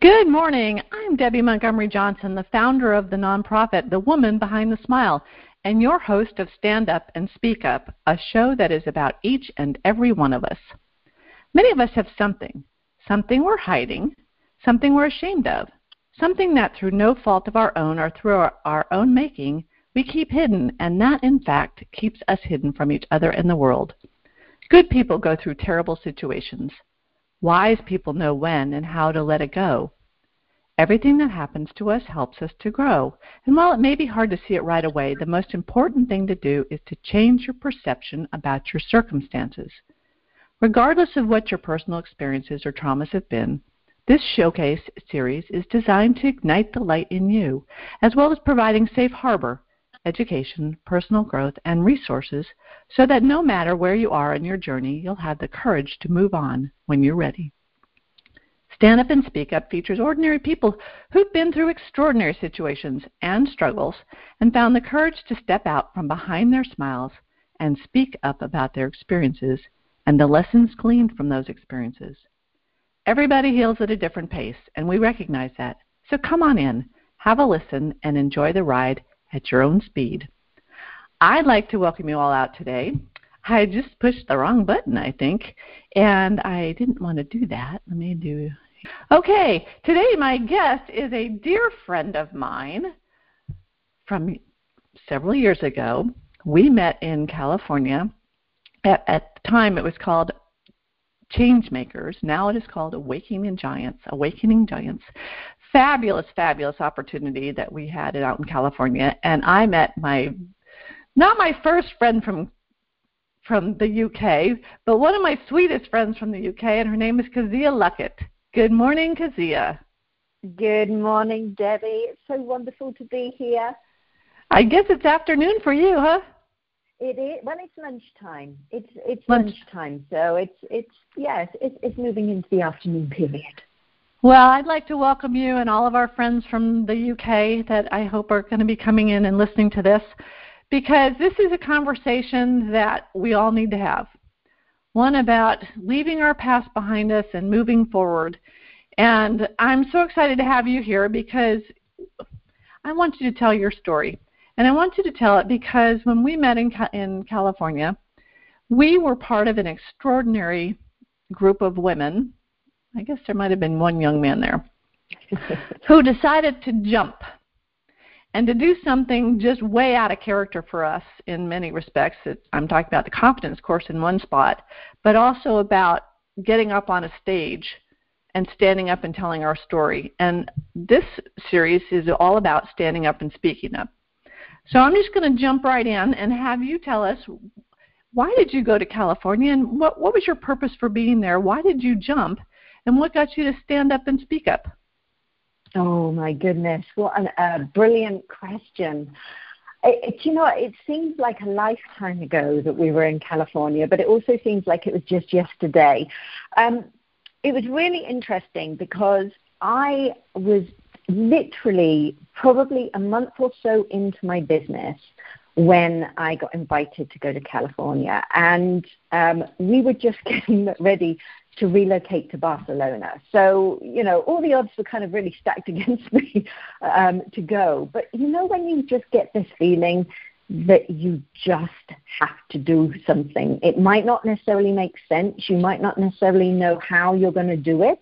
Good morning. I'm Debbie Montgomery Johnson, the founder of the nonprofit The Woman Behind the Smile, and your host of Stand Up and Speak Up, a show that is about each and every one of us. Many of us have something, something we're hiding, something we're ashamed of, something that through no fault of our own or through our, own making, we keep hidden, and that in fact keeps us hidden from each other and the world. Good people go through terrible situations. Wise people know when and how to let it go. Everything that happens to us helps us to grow. And while it may be hard to see it right away, the most important thing to do is to change your perception about your circumstances. Regardless of what your personal experiences or traumas have been, this showcase series is designed to ignite the light in you, as well as providing safe harbor education, personal growth, and resources so that no matter where you are in your journey, you'll have the courage to move on when you're ready. Stand Up and Speak Up features ordinary people who've been through extraordinary situations and struggles and found the courage to step out from behind their smiles and speak up about their experiences and the lessons gleaned from those experiences. Everybody heals at a different pace, and we recognize that. So come on in, have a listen, and enjoy the ride at your own speed. I'd like to welcome you all out today. I just pushed the wrong button, I think, and I didn't want to do that. Let me do. Okay, today my guest is a dear friend of mine from several years ago. We met in California. At, at the time, it was called Changemakers. Now it is called Awakening Giants. Awakening Giants fabulous, fabulous opportunity that we had out in California, and I met my not my first friend from from the UK, but one of my sweetest friends from the UK, and her name is Kazia Luckett. Good morning, Kazia. Good morning, Debbie. It's so wonderful to be here. I guess it's afternoon for you, huh? It is. Well, it's lunchtime. It's it's Lunch. lunchtime, so it's it's yes, it's it's moving into the afternoon period. Well, I'd like to welcome you and all of our friends from the UK that I hope are going to be coming in and listening to this because this is a conversation that we all need to have. One about leaving our past behind us and moving forward. And I'm so excited to have you here because I want you to tell your story. And I want you to tell it because when we met in, in California, we were part of an extraordinary group of women I guess there might have been one young man there, who decided to jump and to do something just way out of character for us in many respects. I'm talking about the confidence course in one spot, but also about getting up on a stage and standing up and telling our story. And this series is all about standing up and speaking up. So I'm just going to jump right in and have you tell us why did you go to California and what what was your purpose for being there? Why did you jump? And what got you to stand up and speak up? Oh my goodness, what a uh, brilliant question. It, it, you know, it seems like a lifetime ago that we were in California, but it also seems like it was just yesterday. Um, it was really interesting because I was literally probably a month or so into my business when I got invited to go to California. And um, we were just getting ready to relocate to Barcelona. So, you know, all the odds were kind of really stacked against me um, to go. But, you know, when you just get this feeling that you just have to do something, it might not necessarily make sense. You might not necessarily know how you're going to do it,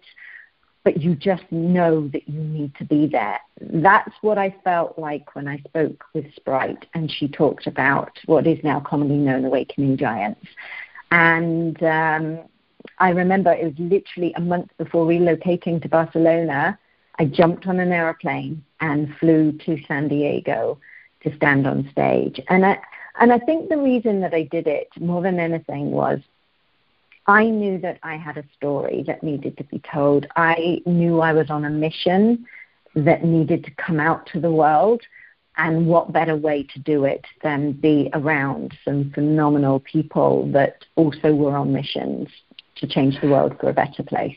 but you just know that you need to be there. That's what I felt like when I spoke with Sprite and she talked about what is now commonly known awakening giants. And, um, I remember it was literally a month before relocating to Barcelona. I jumped on an aeroplane and flew to San Diego to stand on stage. And I, and I think the reason that I did it more than anything was I knew that I had a story that needed to be told. I knew I was on a mission that needed to come out to the world. And what better way to do it than be around some phenomenal people that also were on missions to change the world for a better place.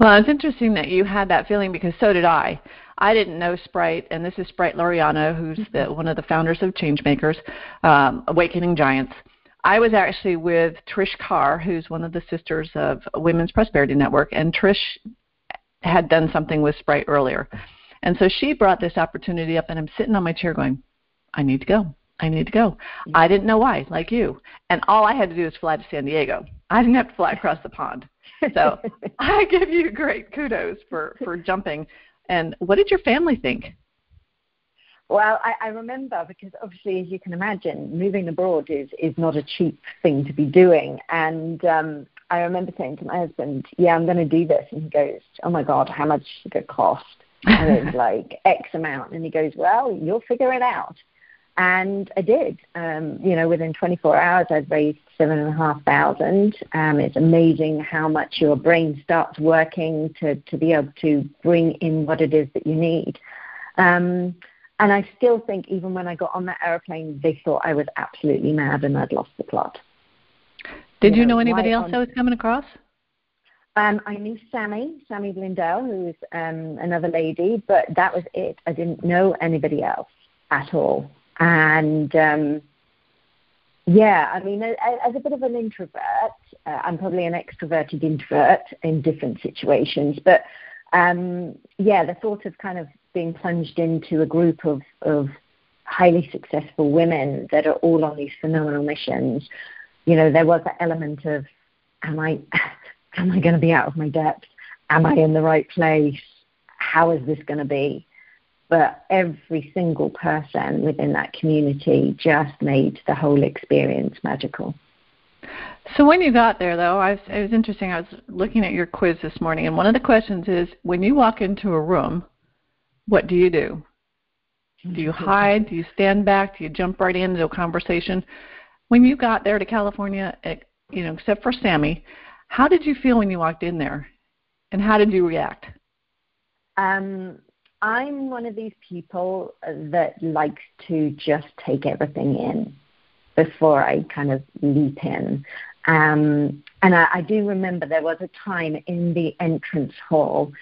Well, it's interesting that you had that feeling because so did I. I didn't know Sprite, and this is Sprite Loriano, who's the, mm-hmm. one of the founders of Changemakers, um, Awakening Giants. I was actually with Trish Carr, who's one of the sisters of Women's Prosperity Network, and Trish had done something with Sprite earlier. And so she brought this opportunity up, and I'm sitting on my chair going, I need to go. I need to go. I didn't know why, like you. And all I had to do was fly to San Diego. I didn't have to fly across the pond. So I give you great kudos for, for jumping. And what did your family think? Well, I, I remember because obviously, as you can imagine, moving abroad is is not a cheap thing to be doing. And um, I remember saying to my husband, "Yeah, I'm going to do this," and he goes, "Oh my God, how much did it cost?" And it's like X amount, and he goes, "Well, you'll figure it out." And I did. Um, you know, within 24 hours, I'd raised seven and a half thousand. Um, it's amazing how much your brain starts working to to be able to bring in what it is that you need. Um, and I still think, even when I got on that aeroplane, they thought I was absolutely mad and I'd lost the plot. Did you, you know, know, anybody else on, that was coming across? Um, I knew Sammy, Sammy Blindell, who was um, another lady, but that was it. I didn't know anybody else at all. And um, yeah, I mean, as, as a bit of an introvert, uh, I'm probably an extroverted introvert in different situations, but um, yeah, the thought of kind of being plunged into a group of, of highly successful women that are all on these phenomenal missions, you know, there was that element of, am I, am I going to be out of my depth? Am I in the right place? How is this going to be? But every single person within that community just made the whole experience magical. So when you got there, though, I was, it was interesting. I was looking at your quiz this morning, and one of the questions is: when you walk into a room, what do you do? Do you hide? Do you stand back? Do you jump right into a conversation? When you got there to California, eh, you know, except for Sammy, how did you feel when you walked in there, and how did you react? Um, I'm one of these people that likes to just take everything in before I kind of leap in. Um, and I, I do remember there was a time in the entrance hall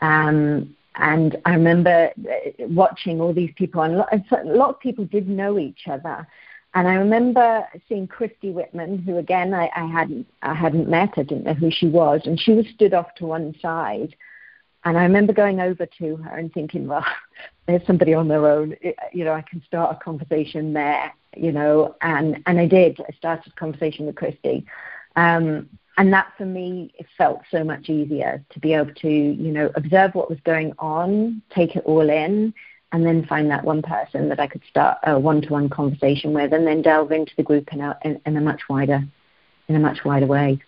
um, and I remember uh, watching all these people, and a lot of people did know each other. And I remember seeing Christy Whitman, who again I, I hadn't I hadn't met, I didn't know who she was, and she was stood off to one side. And I remember going over to her and thinking, well, there's somebody on their own. You know, I can start a conversation there. You know, and and I did. I started a conversation with Christy. Um, and that for me it felt so much easier to be able to you know observe what was going on take it all in and then find that one person that I could start a one-to-one conversation with and then delve into the group in a, in, in a much wider in a much wider way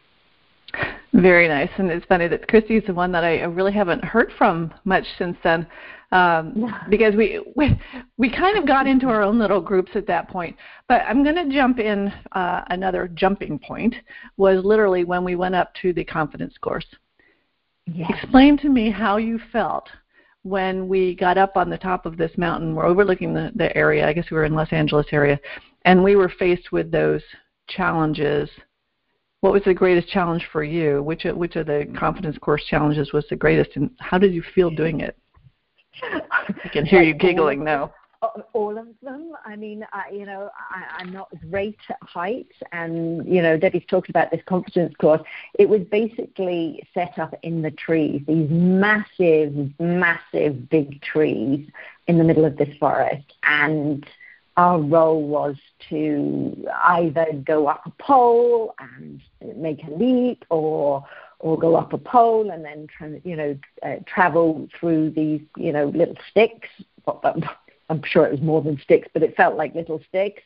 very nice, and it's funny that Christy is the one that I really haven't heard from much since then, um, because we, we we kind of got into our own little groups at that point. But I'm going to jump in. Uh, another jumping point was literally when we went up to the confidence course. Yes. Explain to me how you felt when we got up on the top of this mountain. We're overlooking the, the area. I guess we were in Los Angeles area, and we were faced with those challenges what was the greatest challenge for you? Which which of the confidence course challenges was the greatest, and how did you feel doing it? I can hear you giggling now. Uh, all of them. I mean, I, you know, I, I'm not great at height, and you know, Debbie's talked about this confidence course. It was basically set up in the trees, these massive, massive, big trees in the middle of this forest, and our role was to either go up a pole and make a leap or or go up a pole and then tra- you know uh, travel through these you know little sticks. I'm sure it was more than sticks but it felt like little sticks.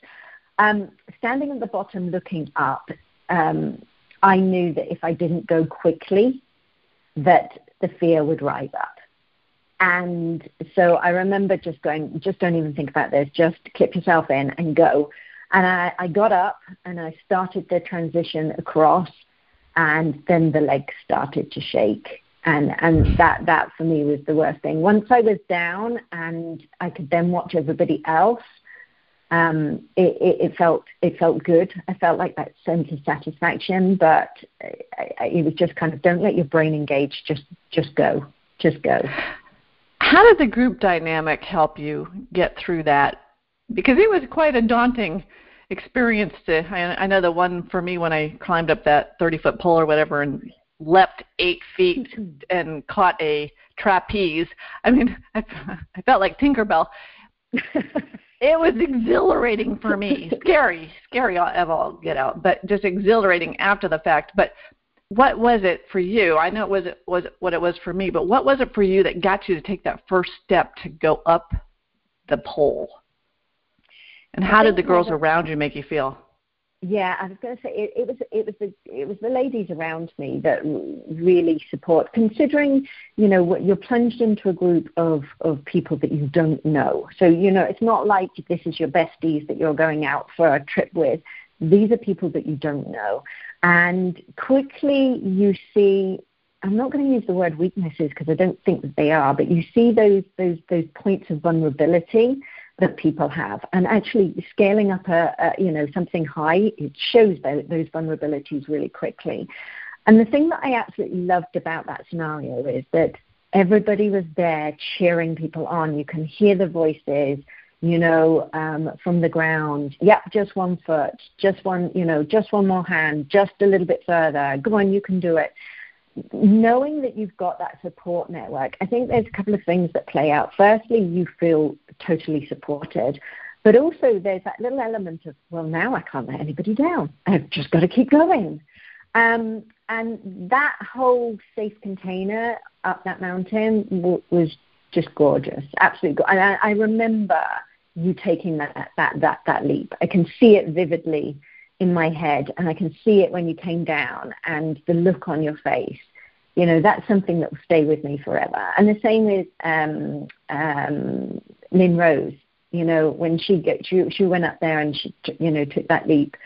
Um, standing at the bottom looking up um, I knew that if I didn't go quickly that the fear would rise up and so I remember just going, just don't even think about this, just clip yourself in and go. And I, I got up and I started the transition across, and then the legs started to shake. And, and that, that for me was the worst thing. Once I was down and I could then watch everybody else, um, it, it, it, felt it felt good. I felt like that sense of satisfaction, but I, I, it was just kind of don't let your brain engage. Just just go, just go. How did the group dynamic help you get through that? Because it was quite a daunting experience to I, I know the one for me when I climbed up that 30 foot pole or whatever and leapt eight feet and caught a trapeze. I mean, I, I felt like Tinkerbell. it was exhilarating for me. scary, scary of all get out, but just exhilarating after the fact. But what was it for you? I know it was it was what it was for me, but what was it for you that got you to take that first step to go up the pole? And how did the girls around you make you feel? Yeah, I was going to say it, it was it was the it was the ladies around me that really support. Considering you know you're plunged into a group of of people that you don't know, so you know it's not like this is your besties that you're going out for a trip with. These are people that you don't know, and quickly you see. I'm not going to use the word weaknesses because I don't think that they are, but you see those those those points of vulnerability that people have. And actually, scaling up a, a you know something high, it shows those, those vulnerabilities really quickly. And the thing that I absolutely loved about that scenario is that everybody was there cheering people on. You can hear the voices, you know, um, from the ground. Yep, just one foot, just one, you know, just one more hand, just a little bit further. Go on, you can do it knowing that you've got that support network, I think there's a couple of things that play out. Firstly, you feel totally supported, but also there's that little element of, well, now I can't let anybody down. I've just got to keep going. Um, and that whole safe container up that mountain w- was just gorgeous, absolutely. Go- and I, I remember you taking that, that, that, that leap. I can see it vividly in my head and I can see it when you came down and the look on your face. You know, that's something that will stay with me forever. And the same with um, um, Lynn Rose. You know, when she get, she she went up there and she you know took that leap.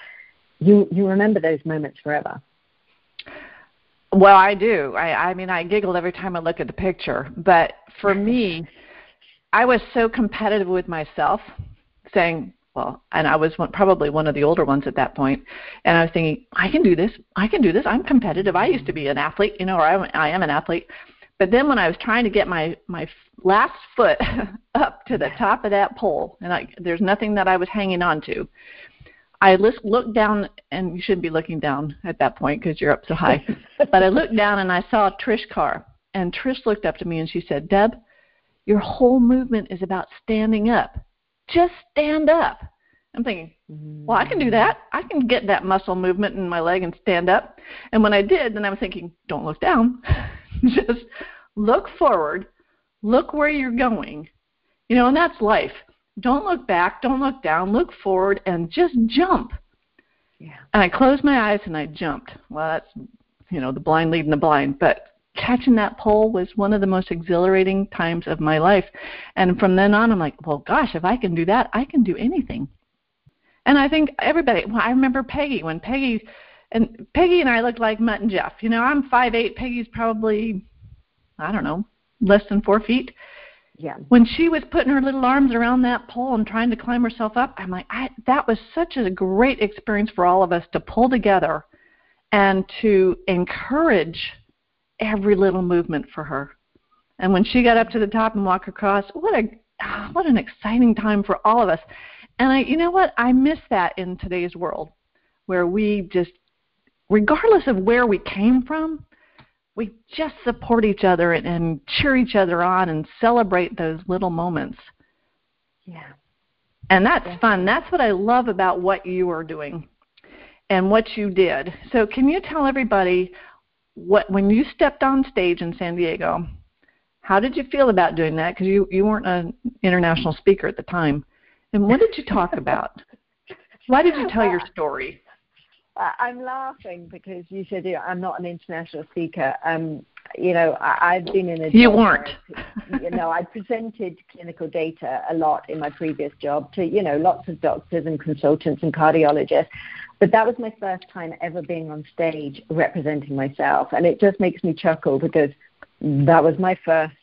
You you remember those moments forever. Well, I do. I I mean, I giggle every time I look at the picture. But for me, I was so competitive with myself, saying, well, and I was one, probably one of the older ones at that point, and I was thinking, I can do this. I can do this. I'm competitive. I used to be an athlete, you know, or I, I am an athlete. But then when I was trying to get my my last foot up to the top of that pole, and I, there's nothing that I was hanging on to, I looked down, and you shouldn't be looking down at that point because you're up so high. but I looked down and I saw Trish Carr, and Trish looked up to me and she said, "Deb, your whole movement is about standing up." just stand up. I'm thinking, well, I can do that. I can get that muscle movement in my leg and stand up. And when I did, then I was thinking, don't look down. just look forward. Look where you're going. You know, and that's life. Don't look back. Don't look down. Look forward and just jump. Yeah. And I closed my eyes and I jumped. Well, that's, you know, the blind leading the blind. But catching that pole was one of the most exhilarating times of my life. And from then on, I'm like, well, gosh, if I can do that, I can do anything. And I think everybody, well, I remember Peggy when Peggy, and Peggy and I looked like Mutt and Jeff. You know, I'm five eight. Peggy's probably, I don't know, less than four feet. Yeah. When she was putting her little arms around that pole and trying to climb herself up, I'm like, I, that was such a great experience for all of us to pull together and to encourage every little movement for her. And when she got up to the top and walked across, what a what an exciting time for all of us. And I you know what? I miss that in today's world where we just regardless of where we came from, we just support each other and, and cheer each other on and celebrate those little moments. Yeah. And that's yeah. fun. That's what I love about what you are doing and what you did. So, can you tell everybody what when you stepped on stage in San Diego, how did you feel about doing that? Because you you weren't an international speaker at the time, and what did you talk about? Why did you tell your story? I'm laughing because you said I'm not an international speaker. Um, you know, I, I've been in a. You weren't. you know, I presented clinical data a lot in my previous job to you know lots of doctors and consultants and cardiologists, but that was my first time ever being on stage representing myself, and it just makes me chuckle because that was my first,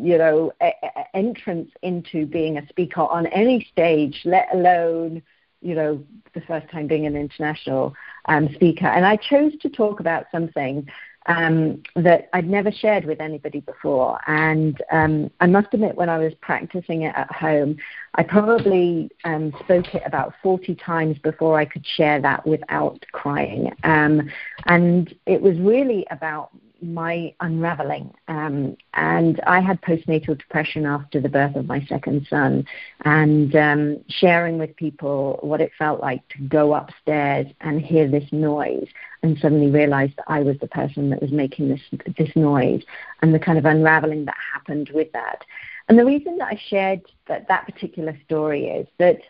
you know, a- a- entrance into being a speaker on any stage, let alone, you know, the first time being an international um, speaker. And I chose to talk about something um, that I'd never shared with anybody before. And um, I must admit, when I was practicing it at home, I probably um, spoke it about 40 times before I could share that without crying. Um, and it was really about my unraveling. Um, and I had postnatal depression after the birth of my second son, and um, sharing with people what it felt like to go upstairs and hear this noise, and suddenly realize that I was the person that was making this this noise, and the kind of unraveling that happened with that. And the reason that I shared that that particular story is that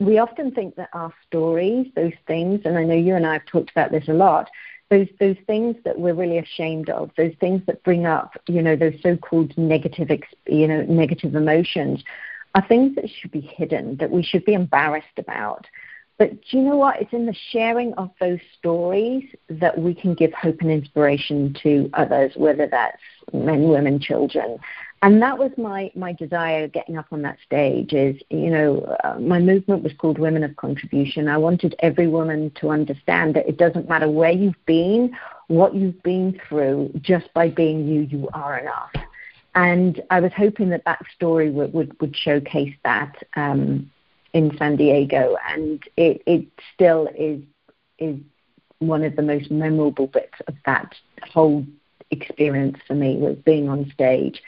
we often think that our stories, those things, and I know you and I have talked about this a lot, those those things that we're really ashamed of, those things that bring up, you know, those so-called negative, you know, negative emotions, are things that should be hidden, that we should be embarrassed about. But do you know what? It's in the sharing of those stories that we can give hope and inspiration to others, whether that's men, women, children and that was my my desire getting up on that stage is you know uh, my movement was called women of contribution. I wanted every woman to understand that it doesn't matter where you've been what you've been through just by being you you are enough. And i was hoping that that story would would, would showcase that um, in san diego. And it it still is is one of the most memorable bits of that whole experience for me was being on stage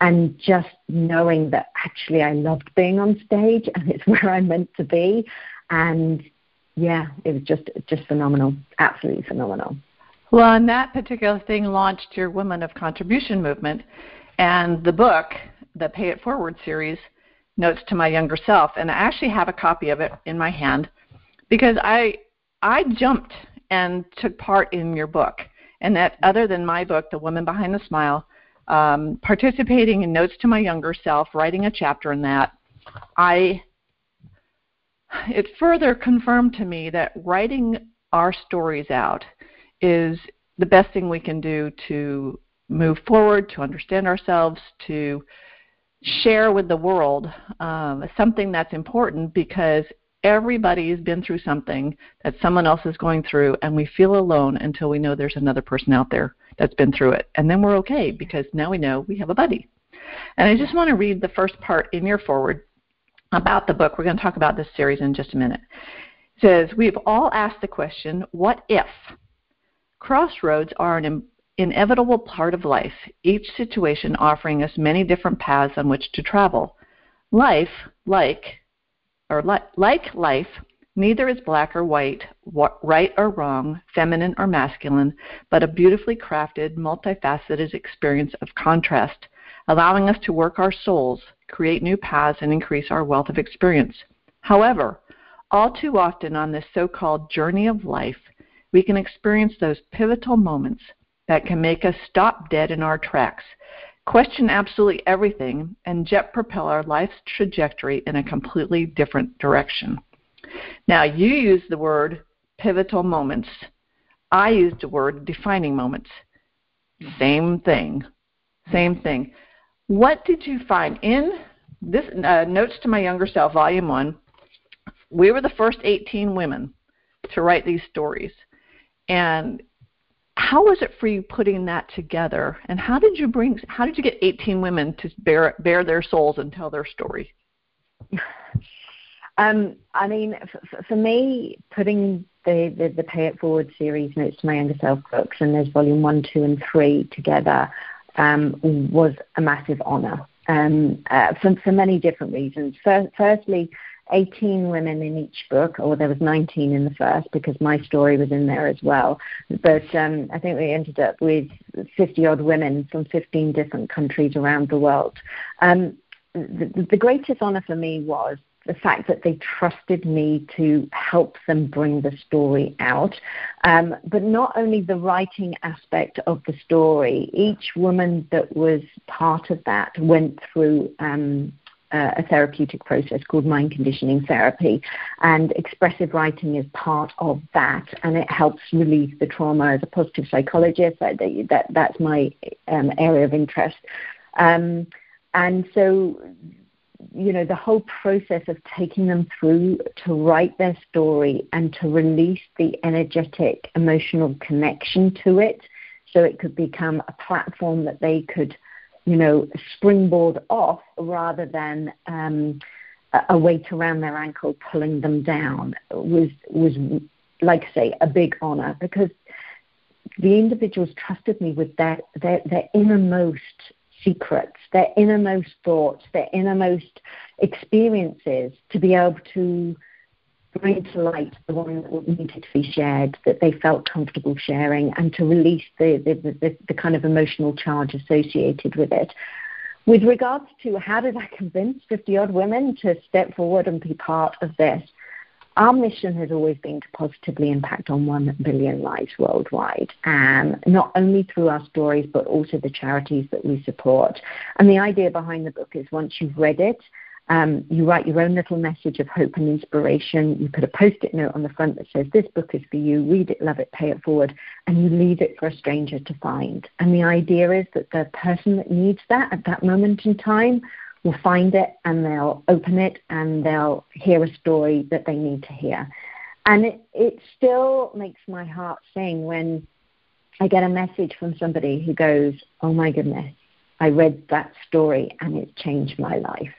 and just knowing that actually I loved being on stage and it's where I'm meant to be. And yeah, it was just just phenomenal, absolutely phenomenal. Well, and that particular thing launched your Women of Contribution movement, and the book, the Pay It Forward series, Notes to My Younger Self, and I actually have a copy of it in my hand because I I jumped and took part in your book, and that other than my book, The Woman Behind the Smile, um, participating in Notes to My Younger Self, writing a chapter in that, I it further confirmed to me that writing our stories out is the best thing we can do to move forward, to understand ourselves, to share with the world um, something that's important because everybody has been through something that someone else is going through, and we feel alone until we know there's another person out there that's been through it. And then we're okay because now we know we have a buddy. And I just want to read the first part in your forward about the book. We're going to talk about this series in just a minute. It says, We've all asked the question, what if? Crossroads are an inevitable part of life, each situation offering us many different paths on which to travel. Life, like, or li- like life, Neither is black or white, right or wrong, feminine or masculine, but a beautifully crafted, multifaceted experience of contrast, allowing us to work our souls, create new paths, and increase our wealth of experience. However, all too often on this so called journey of life, we can experience those pivotal moments that can make us stop dead in our tracks, question absolutely everything, and jet propel our life's trajectory in a completely different direction. Now, you use the word pivotal moments. I used the word defining moments. Same thing. Same thing. What did you find in this uh, Notes to My Younger Self, Volume 1? We were the first 18 women to write these stories. And how was it for you putting that together? And how did you bring how did you get 18 women to bear bear their souls and tell their story? Um, I mean, f- for me, putting the, the, the, Pay It Forward series, Notes to My Younger Self books, and there's volume one, two, and three together um, was a massive honour um, uh, for, for many different reasons. First, firstly, 18 women in each book, or there was 19 in the first because my story was in there as well. But um, I think we ended up with 50 odd women from 15 different countries around the world. Um, the, the, greatest honor for me was the fact that they trusted me to help them bring the story out. Um, but not only the writing aspect of the story, each woman that was part of that went through. Um, uh, a therapeutic process called mind conditioning therapy, and expressive writing is part of that, and it helps relieve the trauma. As a positive psychologist, that, that that's my um, area of interest. Um, and so you know, the whole process of taking them through to write their story and to release the energetic, emotional connection to it. So it could become a platform that they could, you know, springboard off rather than um, a weight around their ankle pulling them down. Was was like I say a big honor because the individuals trusted me with their their, their innermost secrets, their innermost thoughts, their innermost experiences to be able to bring to light the one that needed to be shared, that they felt comfortable sharing, and to release the, the, the, the kind of emotional charge associated with it. With regards to how did I convince 50 odd women to step forward and be part of this, our mission has always been to positively impact on 1 billion lives worldwide, and not only through our stories, but also the charities that we support. And the idea behind the book is once you've read it, um, you write your own little message of hope and inspiration. You put a post it note on the front that says, This book is for you. Read it, love it, pay it forward. And you leave it for a stranger to find. And the idea is that the person that needs that at that moment in time will find it and they'll open it and they'll hear a story that they need to hear. And it, it still makes my heart sing when I get a message from somebody who goes, Oh my goodness, I read that story and it changed my life.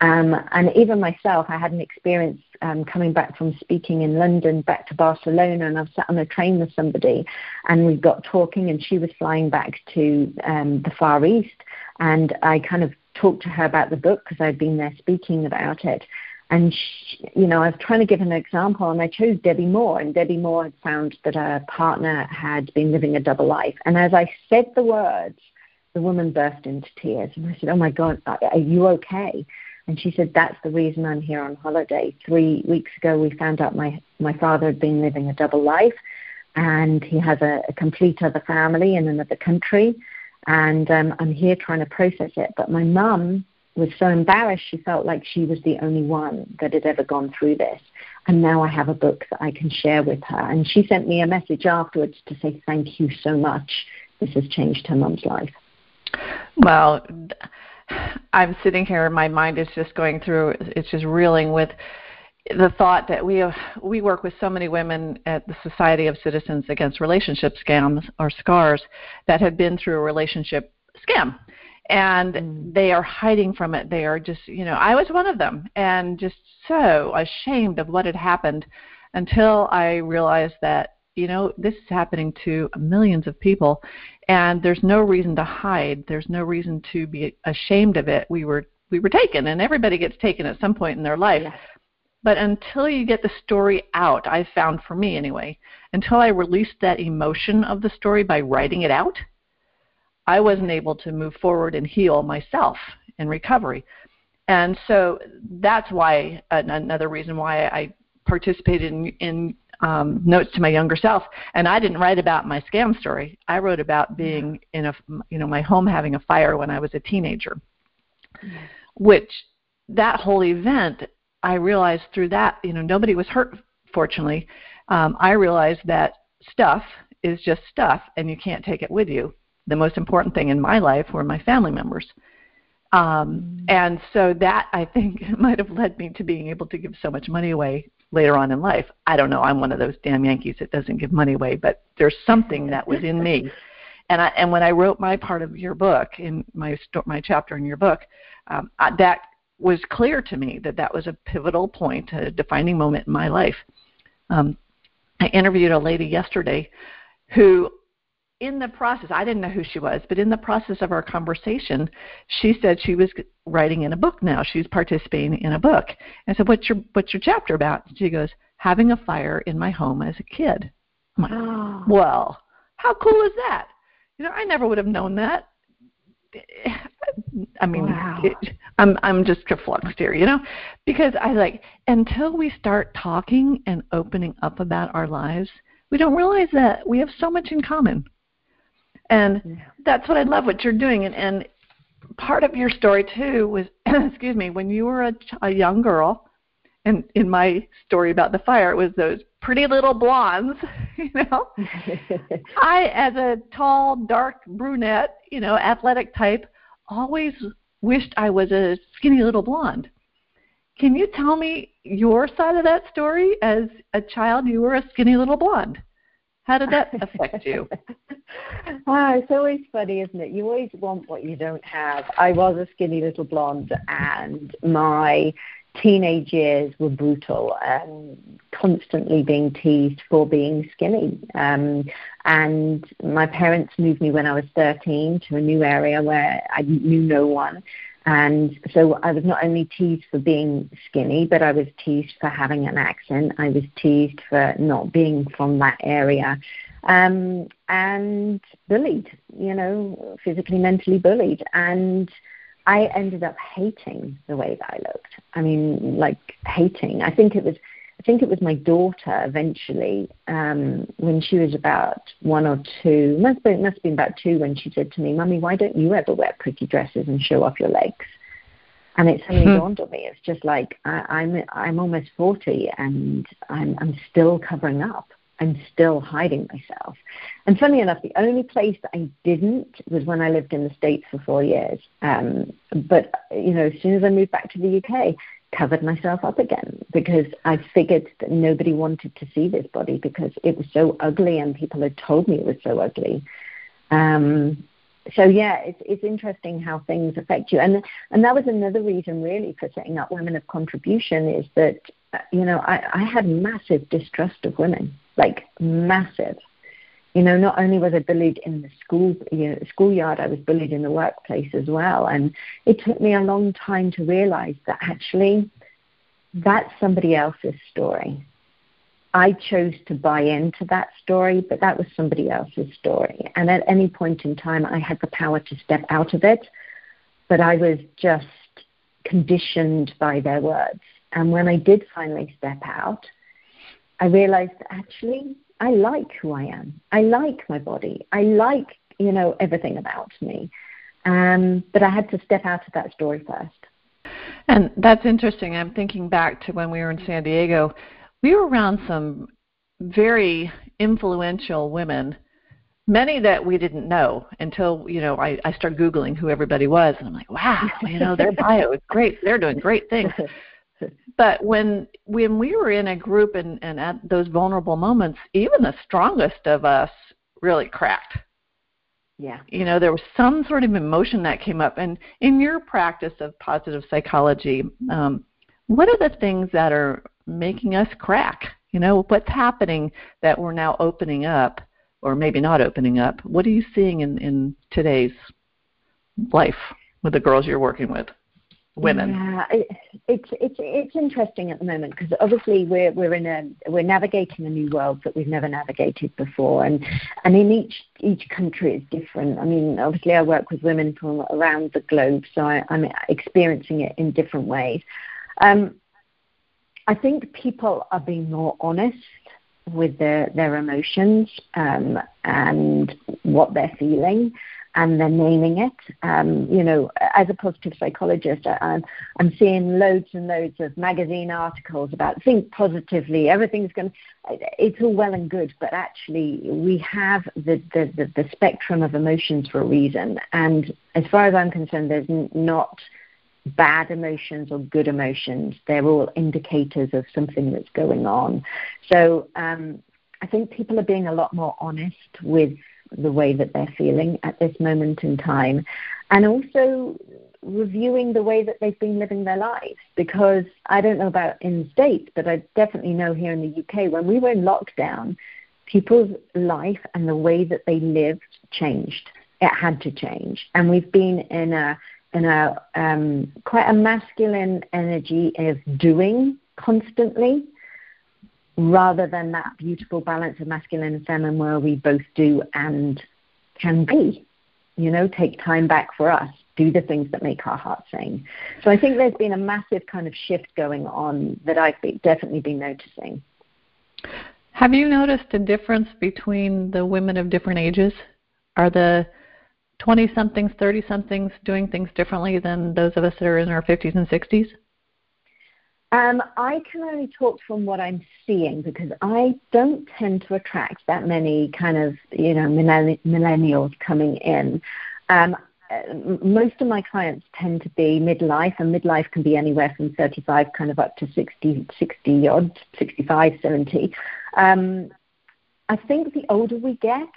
Um, and even myself, I had an experience um, coming back from speaking in London back to Barcelona, and I sat on a train with somebody, and we got talking, and she was flying back to um, the Far East, and I kind of talked to her about the book because I'd been there speaking about it. And she, you know, I was trying to give an example, and I chose Debbie Moore. And Debbie Moore had found that her partner had been living a double life. And as I said the words, the woman burst into tears, and I said, "Oh my God, are you okay?" And she said, That's the reason I'm here on holiday. Three weeks ago, we found out my, my father had been living a double life, and he has a, a complete other family in another country. And um, I'm here trying to process it. But my mum was so embarrassed, she felt like she was the only one that had ever gone through this. And now I have a book that I can share with her. And she sent me a message afterwards to say, Thank you so much. This has changed her mum's life. Well, I'm sitting here, my mind is just going through. It's just reeling with the thought that we have, we work with so many women at the Society of Citizens Against Relationship Scams or SCARS that have been through a relationship scam and mm. they are hiding from it. They are just, you know, I was one of them and just so ashamed of what had happened until I realized that, you know, this is happening to millions of people and there's no reason to hide there's no reason to be ashamed of it we were we were taken and everybody gets taken at some point in their life yes. But until you get the story out i found for me anyway until i released that emotion of the story by writing it out i wasn't able to move forward and heal myself in recovery and so that's why another reason why i participated in, in um, notes to my younger self. And I didn't write about my scam story. I wrote about being in a, you know, my home having a fire when I was a teenager, which that whole event, I realized through that, you know, nobody was hurt, fortunately. Um, I realized that stuff is just stuff and you can't take it with you. The most important thing in my life were my family members. Um, and so that I think might have led me to being able to give so much money away later on in life. I don't know. I'm one of those damn Yankees that doesn't give money away, but there's something that was in me. And I, and when I wrote my part of your book in my my chapter in your book, um, I, that was clear to me that that was a pivotal point, a defining moment in my life. Um, I interviewed a lady yesterday who in the process, I didn't know who she was, but in the process of our conversation, she said she was writing in a book now. She's participating in a book. I said, "What's your What's your chapter about?" She goes, "Having a fire in my home as a kid." I'm like, oh. "Well, how cool is that?" You know, I never would have known that. I mean, wow. it, I'm I'm just confluxed here, you know, because I like until we start talking and opening up about our lives, we don't realize that we have so much in common and yeah. that's what I love what you're doing. And, and part of your story too was, excuse me, when you were a, a young girl, and in my story about the fire, it was those pretty little blondes, you know. I, as a tall, dark brunette, you know, athletic type, always wished I was a skinny little blonde. Can you tell me your side of that story? As a child, you were a skinny little blonde. How did that affect you? ah, it's always funny, isn't it? You always want what you don't have. I was a skinny little blonde, and my teenage years were brutal and constantly being teased for being skinny. Um, and my parents moved me when I was 13 to a new area where I knew no one. And so I was not only teased for being skinny, but I was teased for having an accent. I was teased for not being from that area. Um, and bullied, you know, physically, mentally bullied. And I ended up hating the way that I looked. I mean, like hating. I think it was I think it was my daughter eventually, um, when she was about one or two, must be, must have been about two, when she said to me, Mummy, why don't you ever wear pretty dresses and show off your legs? And it suddenly hmm. dawned on me. It's just like I, I'm I'm almost forty and I'm I'm still covering up. I'm still hiding myself. And funny enough, the only place that I didn't was when I lived in the States for four years. Um, but, you know, as soon as I moved back to the UK, covered myself up again because I figured that nobody wanted to see this body because it was so ugly and people had told me it was so ugly. Um, so yeah, it's it's interesting how things affect you, and and that was another reason really for setting up Women of Contribution is that you know I, I had massive distrust of women, like massive, you know, not only was I bullied in the school you know, schoolyard, I was bullied in the workplace as well. And it took me a long time to realize that actually that's somebody else's story. I chose to buy into that story, but that was somebody else's story. And at any point in time, I had the power to step out of it, but I was just conditioned by their words. And when I did finally step out, I realized that actually I like who I am. I like my body. I like, you know, everything about me. Um, but I had to step out of that story first. And that's interesting. I'm thinking back to when we were in San Diego. We were around some very influential women, many that we didn't know until, you know, I, I started Googling who everybody was. And I'm like, wow, you know, their bio is great. They're doing great things. But when when we were in a group and, and at those vulnerable moments, even the strongest of us really cracked. Yeah. You know, there was some sort of emotion that came up. And in your practice of positive psychology, um, what are the things that are making us crack? You know, what's happening that we're now opening up, or maybe not opening up? What are you seeing in, in today's life with the girls you're working with? Women. Yeah, it, it's it's it's interesting at the moment because obviously we're we're in a we're navigating a new world that we've never navigated before, and and in each each country is different. I mean, obviously I work with women from around the globe, so I, I'm experiencing it in different ways. Um, I think people are being more honest with their their emotions um, and what they're feeling and they're naming it. Um, you know, as a positive psychologist, I, I'm seeing loads and loads of magazine articles about think positively, everything's going it's all well and good, but actually we have the, the, the, the spectrum of emotions for a reason. And as far as I'm concerned, there's not bad emotions or good emotions. They're all indicators of something that's going on. So um, I think people are being a lot more honest with the way that they're feeling at this moment in time, and also reviewing the way that they've been living their lives. Because I don't know about in the States, but I definitely know here in the UK, when we were in lockdown, people's life and the way that they lived changed. It had to change. And we've been in a in a um, quite a masculine energy of doing constantly rather than that beautiful balance of masculine and feminine where we both do and can be. You know, take time back for us, do the things that make our heart sing. So I think there's been a massive kind of shift going on that I've be, definitely been noticing. Have you noticed a difference between the women of different ages? Are the 20 somethings, 30 somethings doing things differently than those of us that are in our 50s and 60s? Um, I can only talk from what I'm seeing because I don't tend to attract that many kind of you know millennials coming in. Um, uh, most of my clients tend to be midlife, and midlife can be anywhere from 35 kind of up to 60, 60 odd, 65, 70. Um, I think the older we get,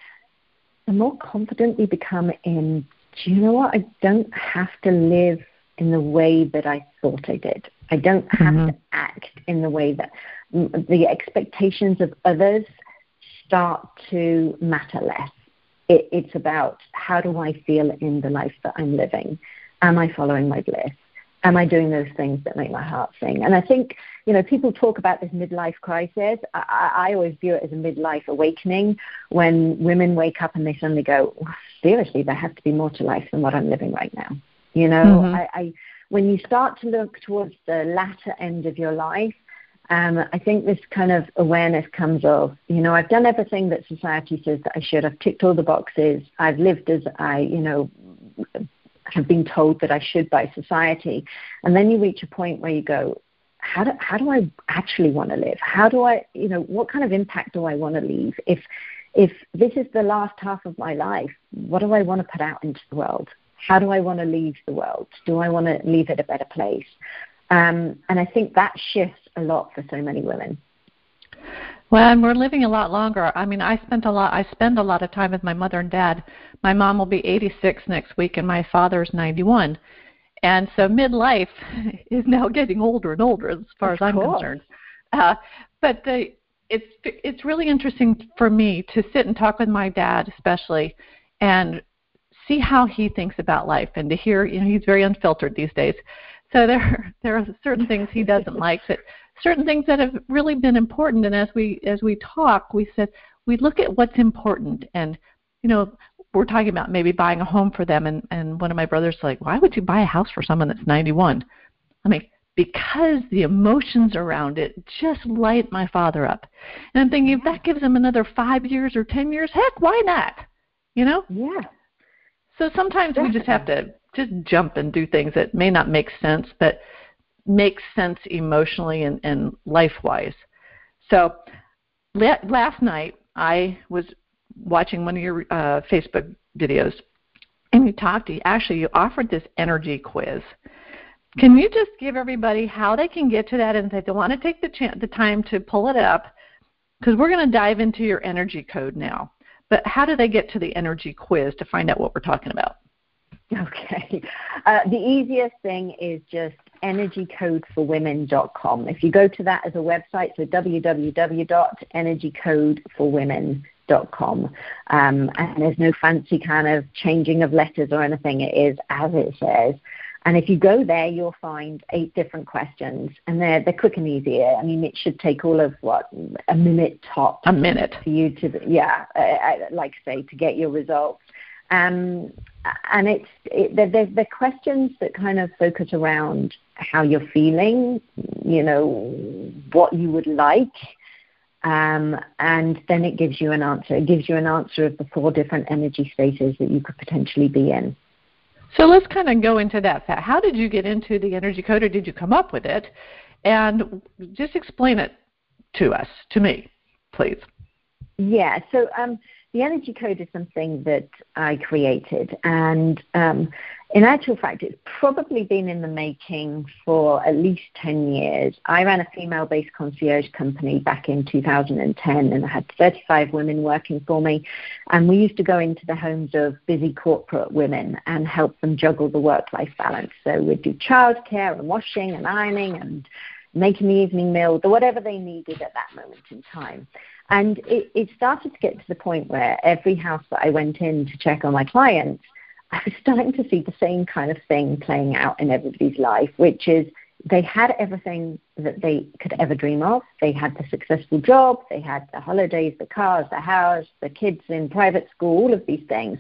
the more confident we become in, do you know what? I don't have to live in the way that I thought I did. I don't have mm-hmm. to act in the way that the expectations of others start to matter less. It, it's about how do I feel in the life that I'm living? Am I following my bliss? Am I doing those things that make my heart sing? And I think, you know, people talk about this midlife crisis. I, I always view it as a midlife awakening when women wake up and they suddenly go, seriously, there has to be more to life than what I'm living right now. You know, mm-hmm. I, I when you start to look towards the latter end of your life, um, I think this kind of awareness comes of, you know, I've done everything that society says that I should. I've ticked all the boxes. I've lived as I, you know, have been told that I should by society. And then you reach a point where you go, how do, how do I actually want to live? How do I, you know, what kind of impact do I want to leave? If, if this is the last half of my life, what do I want to put out into the world? How do I want to leave the world? Do I want to leave it a better place? Um, and I think that shifts a lot for so many women. Well, and we're living a lot longer. I mean, I spent a lot. I spend a lot of time with my mother and dad. My mom will be 86 next week, and my father's 91. And so midlife is now getting older and older, as far as I'm concerned. Uh, but the, it's it's really interesting for me to sit and talk with my dad, especially, and see how he thinks about life, and to hear. You know, he's very unfiltered these days. So there there are certain things he doesn't like that certain things that have really been important. And as we as we talk we said we look at what's important. And you know we're talking about maybe buying a home for them. And and one of my brothers like why would you buy a house for someone that's 91 i mean because the emotions around it just light my father up. And i'm thinking if that gives him another five years or ten years heck why not? You know? Yeah so sometimes we just have to just jump and do things that may not make sense but makes sense emotionally and, and life wise. So la- last night I was watching one of your uh, Facebook videos, and you talked. You actually you offered this energy quiz. Can you just give everybody how they can get to that, and if they want to take the ch- the time to pull it up, because we're going to dive into your energy code now. But how do they get to the energy quiz to find out what we're talking about? Okay. Uh, the easiest thing is just energycodeforwomen.com. If you go to that as a website, so www.energycodeforwomen.com. Um, and there's no fancy kind of changing of letters or anything. It is as it says. And if you go there, you'll find eight different questions, and they're they're quick and easy. I mean, it should take all of what a minute top. A minute for you to yeah, uh, uh like say to get your results. Um, and it's it, they're, they're questions that kind of focus around how you're feeling, you know, what you would like, um, and then it gives you an answer. It gives you an answer of the four different energy spaces that you could potentially be in. So let's kind of go into that. How did you get into the energy code, or did you come up with it? And just explain it to us, to me, please. Yeah. So um, the energy code is something that I created, and um, in actual fact, it's probably been in the making for at least 10 years. I ran a female based concierge company back in 2010, and I had 35 women working for me. And we used to go into the homes of busy corporate women and help them juggle the work life balance. So we'd do childcare and washing and ironing and making the evening meal, whatever they needed at that moment in time. And it, it started to get to the point where every house that I went in to check on my clients, I was starting to see the same kind of thing playing out in everybody's life, which is they had everything that they could ever dream of. They had the successful job, they had the holidays, the cars, the house, the kids in private school, all of these things.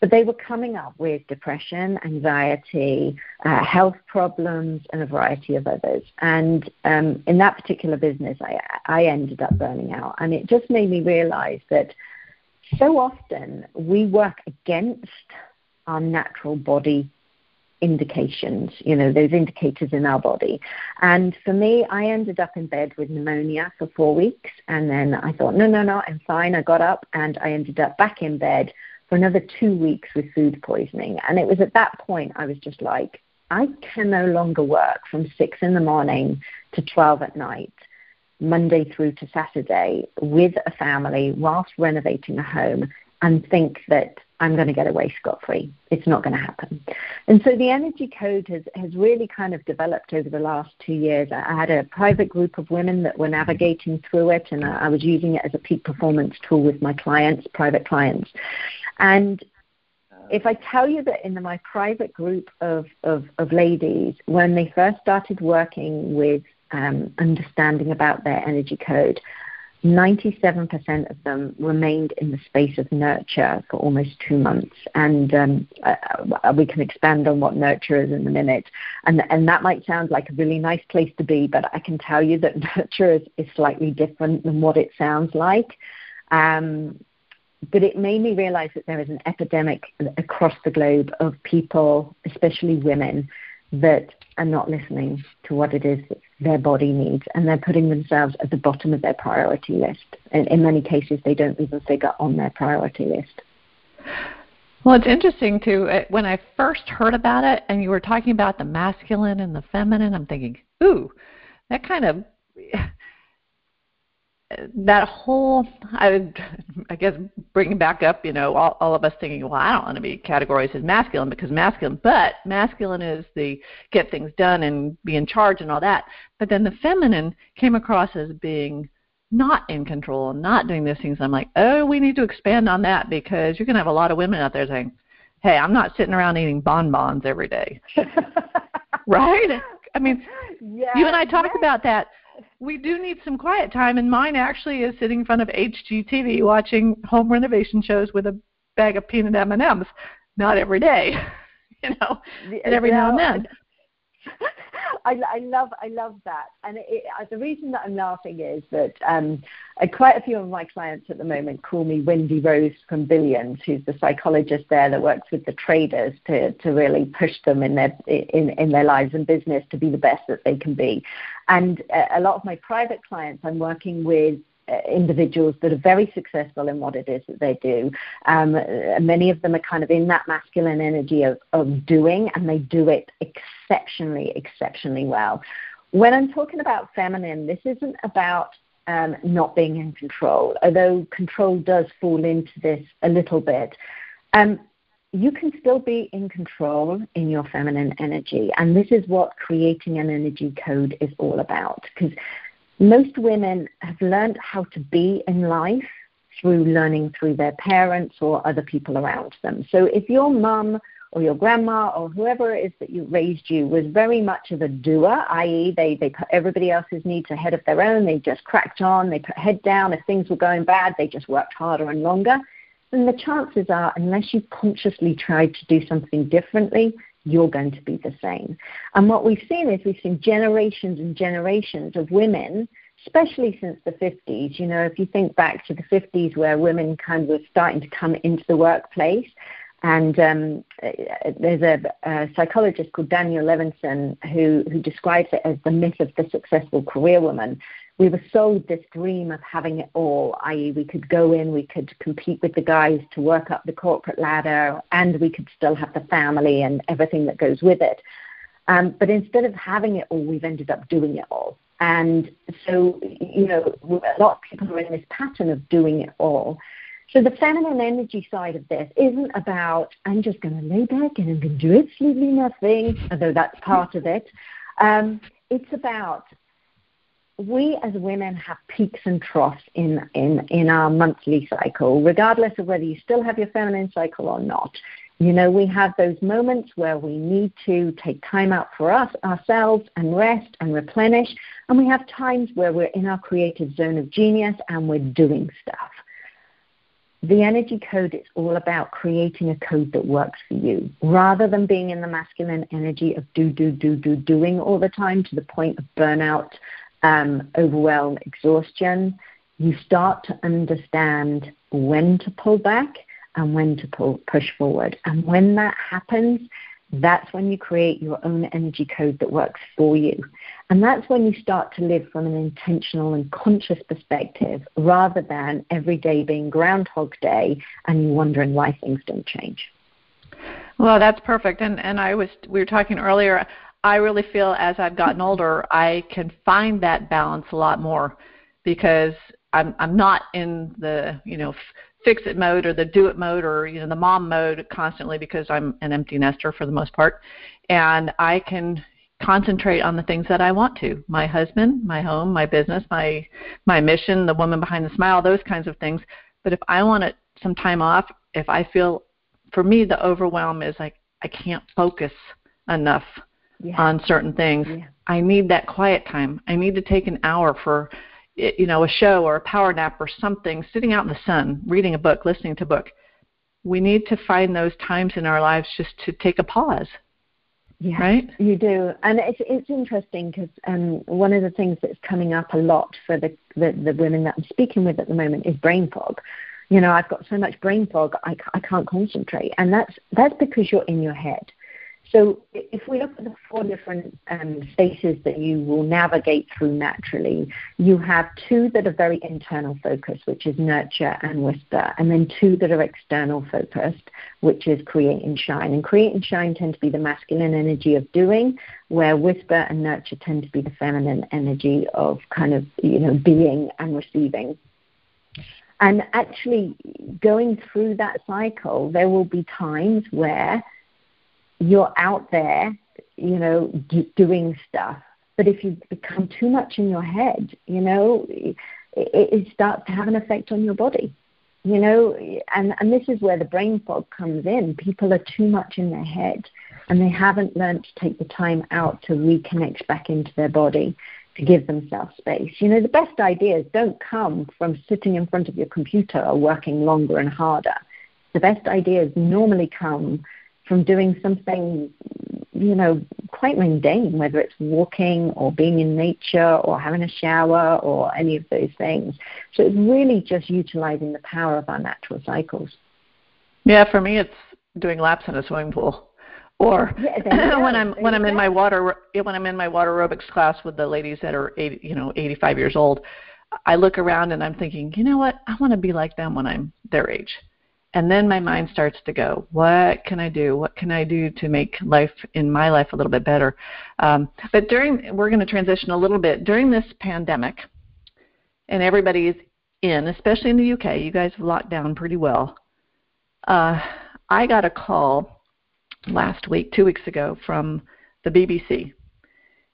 But they were coming up with depression, anxiety, uh, health problems, and a variety of others. And um, in that particular business, I, I ended up burning out. And it just made me realize that so often we work against our natural body indications, you know, those indicators in our body. And for me, I ended up in bed with pneumonia for four weeks. And then I thought, no, no, no, I'm fine. I got up and I ended up back in bed for another two weeks with food poisoning. And it was at that point I was just like, I can no longer work from six in the morning to 12 at night. Monday through to Saturday with a family whilst renovating a home and think that I'm going to get away scot free. It's not going to happen. And so the energy code has, has really kind of developed over the last two years. I had a private group of women that were navigating through it, and I was using it as a peak performance tool with my clients, private clients. And if I tell you that in my private group of, of, of ladies, when they first started working with um, understanding about their energy code, 97% of them remained in the space of nurture for almost two months. And um, uh, we can expand on what nurture is in a minute. And, and that might sound like a really nice place to be, but I can tell you that nurture is, is slightly different than what it sounds like. Um, but it made me realize that there is an epidemic across the globe of people, especially women, that are not listening to what it is that their body needs, and they're putting themselves at the bottom of their priority list. And in many cases, they don't even figure on their priority list. Well, it's interesting too. Uh, when I first heard about it, and you were talking about the masculine and the feminine, I'm thinking, ooh, that kind of that whole I, would, I guess bringing back up you know all, all of us thinking well I don't want to be categorized as masculine because masculine but masculine is the get things done and be in charge and all that. But then the feminine came across as being not in control and not doing these things. I'm like oh we need to expand on that because you're going to have a lot of women out there saying hey I'm not sitting around eating bonbons every day right? I mean yeah, you and I talked yeah. about that we do need some quiet time, and mine actually is sitting in front of HGTV watching home renovation shows with a bag of peanut M&Ms. Not every day, you know, and every now and then. I, I love I love that, and it, it, uh, the reason that I'm laughing is that um, uh, quite a few of my clients at the moment call me Wendy Rhoades from Billions, who's the psychologist there that works with the traders to to really push them in their in in their lives and business to be the best that they can be. And uh, a lot of my private clients, I'm working with individuals that are very successful in what it is that they do. Um, many of them are kind of in that masculine energy of, of doing, and they do it exceptionally, exceptionally well. When I'm talking about feminine, this isn't about um, not being in control, although control does fall into this a little bit. Um, you can still be in control in your feminine energy. And this is what creating an energy code is all about. Because most women have learned how to be in life through learning through their parents or other people around them. So if your mum or your grandma or whoever it is that you raised you was very much of a doer, i.e., they, they put everybody else's needs ahead of their own, they just cracked on, they put head down. If things were going bad, they just worked harder and longer. Then the chances are, unless you consciously tried to do something differently, you're going to be the same. And what we've seen is we've seen generations and generations of women, especially since the 50s. You know, if you think back to the 50s where women kind of were starting to come into the workplace, and um, there's a, a, psychologist called Daniel Levinson who, who describes it as the myth of the successful career woman we were sold this dream of having it all, i.e., we could go in, we could compete with the guys to work up the corporate ladder, and we could still have the family and everything that goes with it. Um, but instead of having it all, we've ended up doing it all. And so, you know, a lot of people are in this pattern of doing it all. So the feminine energy side of this isn't about I'm just going to lay back and I'm going to do absolutely nothing, although that's part of it. Um, it's about we as women have peaks and troughs in, in, in our monthly cycle, regardless of whether you still have your feminine cycle or not. You know, we have those moments where we need to take time out for us, ourselves, and rest and replenish. And we have times where we're in our creative zone of genius and we're doing stuff. The energy code is all about creating a code that works for you rather than being in the masculine energy of do, do, do, do, doing all the time to the point of burnout um, overwhelm, exhaustion, you start to understand when to pull back and when to pull, push forward. And when that happens, that's when you create your own energy code that works for you. And that's when you start to live from an intentional and conscious perspective rather than every day being Groundhog Day and you wondering why things don't change. Well, that's perfect. And and I was we were talking earlier. I really feel as I've gotten older, I can find that balance a lot more because I'm I'm not in the you know fix it mode or the do it mode or you know the mom mode constantly because I'm an empty nester for the most part, and I can concentrate on the things that I want to my husband, my home, my business, my my mission, the woman behind the smile, those kinds of things. But if I want it, some time off, if I feel for me the overwhelm is like I can't focus enough yeah. on certain things. Yeah. I need that quiet time. I need to take an hour for you know a show or a power nap or something, sitting out in the sun, reading a book, listening to a book. We need to find those times in our lives just to take a pause. Yeah, right? you do, and it's it's interesting because um, one of the things that's coming up a lot for the, the the women that I'm speaking with at the moment is brain fog. You know, I've got so much brain fog, I, I can't concentrate, and that's that's because you're in your head. So if we look at the four different um, spaces that you will navigate through naturally, you have two that are very internal focused, which is nurture and whisper, and then two that are external focused, which is create and shine. And create and shine tend to be the masculine energy of doing, where whisper and nurture tend to be the feminine energy of kind of, you know, being and receiving. And actually, going through that cycle, there will be times where you're out there, you know, d- doing stuff. But if you become too much in your head, you know, it, it starts to have an effect on your body. You know, and, and this is where the brain fog comes in. People are too much in their head and they haven't learned to take the time out to reconnect back into their body to give themselves space. You know, the best ideas don't come from sitting in front of your computer or working longer and harder. The best ideas normally come from doing something, you know, quite mundane, whether it's walking or being in nature or having a shower or any of those things. So it's really just utilizing the power of our natural cycles. Yeah, for me, it's doing laps in a swimming pool, or yeah, when I'm when I'm in my water when I'm in my water aerobics class with the ladies that are 80, you know 85 years old. I look around and I'm thinking, you know what? I want to be like them when I'm their age and then my mind starts to go what can i do? What can i do to make life in my life a little bit better? Um, but during we're going to transition a little bit. During this pandemic and everybody's in especially in the uk you guys have locked down pretty well uh, i got a call last week two weeks ago from the bbc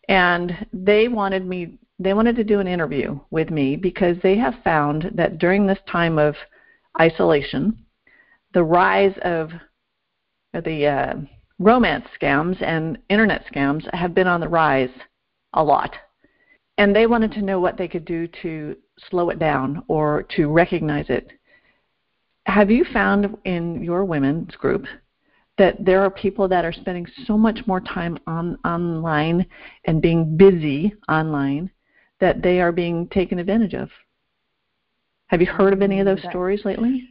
and they wanted me they wanted to do an interview with me because they have found that during this time of isolation the rise of the uh, romance scams and internet scams have been on the rise a lot. And they wanted to know what they could do to slow it down or to recognize it. Have you found in your women's group that there are people that are spending so much more time on online and being busy online that they are being taken advantage of? Have you heard of any of those stories lately?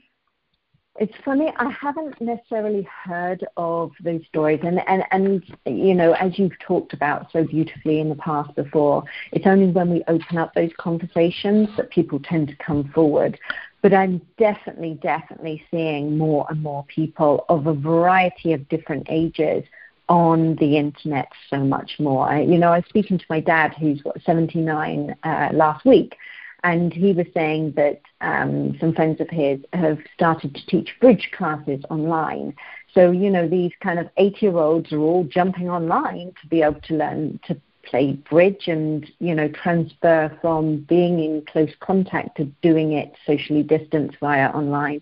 It's funny, I haven't necessarily heard of those stories, and, and, and you know, as you've talked about so beautifully in the past before, it's only when we open up those conversations that people tend to come forward. But I'm definitely, definitely seeing more and more people of a variety of different ages on the internet so much more. I, you know, I was speaking to my dad, who's what, 79 uh, last week, and he was saying that um, some friends of his have started to teach bridge classes online. So, you know, these kind of eight year olds are all jumping online to be able to learn to play bridge and, you know, transfer from being in close contact to doing it socially distanced via online.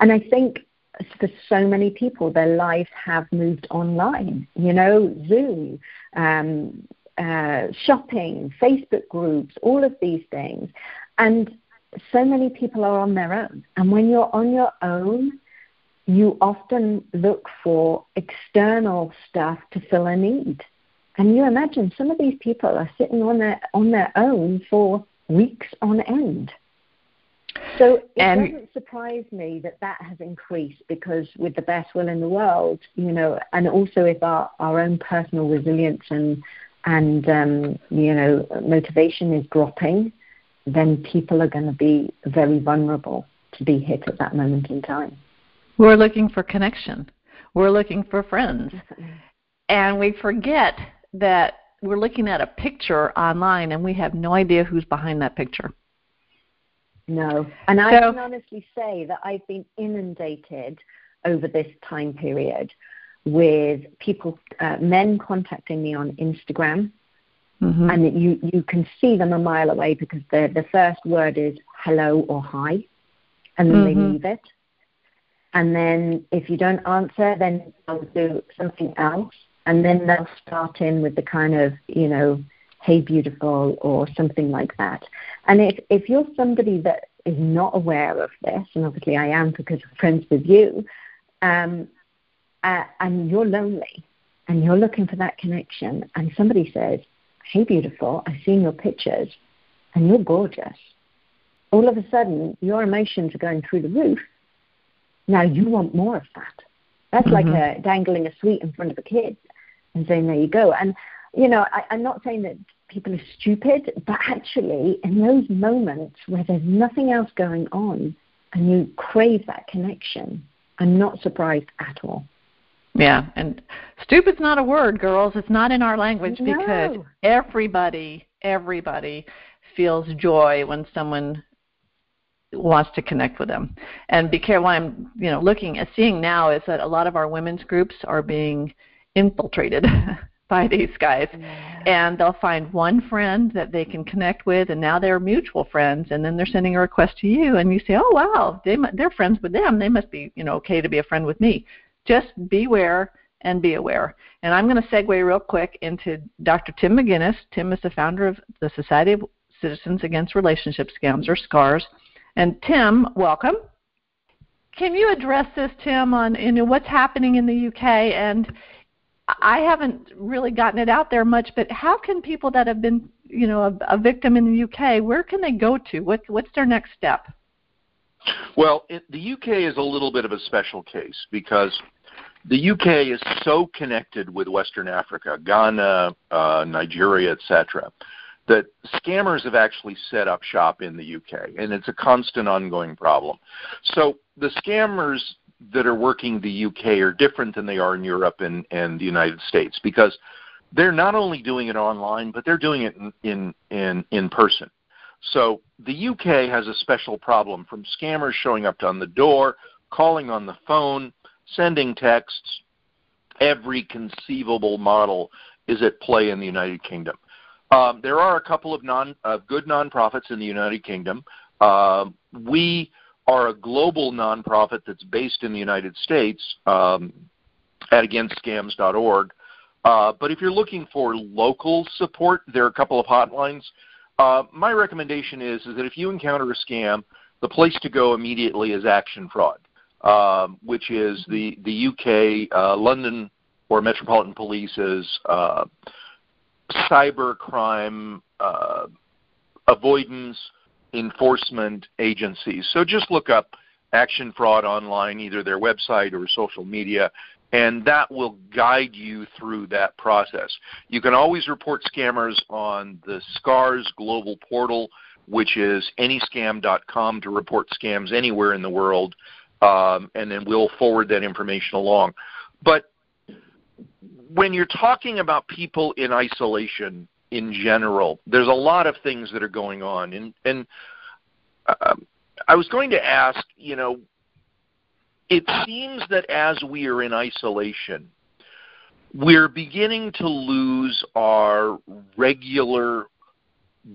And I think for so many people, their lives have moved online. You know, Zoom, um, uh, shopping, Facebook groups, all of these things. And so many people are on their own. And when you're on your own, you often look for external stuff to fill a need. And you imagine some of these people are sitting on their on their own for weeks on end. So it doesn't surprise me that that has increased because with the best will in the world, you know, and also if our, our own personal resilience and and um, you know motivation is dropping, then people are going to be very vulnerable to be hit at that moment in time. We're looking for connection. We're looking for friends. And we forget that we're looking at a picture online and we have no idea who's behind that picture. No. And I so, can honestly say that I've been inundated over this time period with people, uh, men contacting me on Instagram. Mm-hmm. And you, you can see them a mile away because the, the first word is hello or hi, and then mm-hmm. they leave it. And then if you don't answer, then they'll do something else. And then they'll start in with the kind of, you know, hey beautiful or something like that. And if, if you're somebody that is not aware of this, and obviously I am because I'm friends with you, um, uh, and you're lonely and you're looking for that connection, and somebody says, hey beautiful, I've seen your pictures and you're gorgeous. All of a sudden, your emotions are going through the roof. Now you want more of that. That's mm-hmm. like a, dangling a sweet in front of a kid and saying, there you go. And you know, I, I'm not saying that people are stupid, but actually, in those moments where there's nothing else going on and you crave that connection, I'm not surprised at all. Yeah, and stupid's not a word, girls. It's not in our language no. because everybody, everybody feels joy when someone wants to connect with them. And be careful. What I'm, you know, looking at seeing now is that a lot of our women's groups are being infiltrated by these guys. Yeah. And they'll find one friend that they can connect with, and now they're mutual friends. And then they're sending a request to you, and you say, "Oh wow, they they're friends with them. They must be you know okay to be a friend with me." Just beware and be aware. And I'm going to segue real quick into Dr. Tim McGuinness. Tim is the founder of the Society of Citizens Against Relationship Scams or SCARS. And Tim, welcome. Can you address this, Tim, on you know what's happening in the UK and I haven't really gotten it out there much, but how can people that have been, you know, a, a victim in the UK, where can they go to? What's what's their next step? Well, it, the UK is a little bit of a special case because the UK is so connected with Western Africa, Ghana, uh, Nigeria, etc., that scammers have actually set up shop in the UK, and it's a constant, ongoing problem. So the scammers that are working the UK are different than they are in Europe and, and the United States because they're not only doing it online, but they're doing it in, in, in, in person. So the UK has a special problem from scammers showing up on the door, calling on the phone, sending texts. Every conceivable model is at play in the United Kingdom. Um, there are a couple of non, uh, good nonprofits in the United Kingdom. Uh, we are a global nonprofit that's based in the United States um, at againstscams.org. Uh, but if you're looking for local support, there are a couple of hotlines. Uh, my recommendation is, is that if you encounter a scam, the place to go immediately is Action Fraud, um, which is the, the UK, uh, London or Metropolitan Police's uh, cyber crime uh, avoidance enforcement agencies. So just look up Action Fraud online, either their website or social media, and that will guide you through that process. You can always report scammers on the SCARS global portal, which is anyscam.com to report scams anywhere in the world, um, and then we'll forward that information along. But when you're talking about people in isolation, in general. There's a lot of things that are going on, and and uh, I was going to ask, you know, it seems that as we are in isolation, we're beginning to lose our regular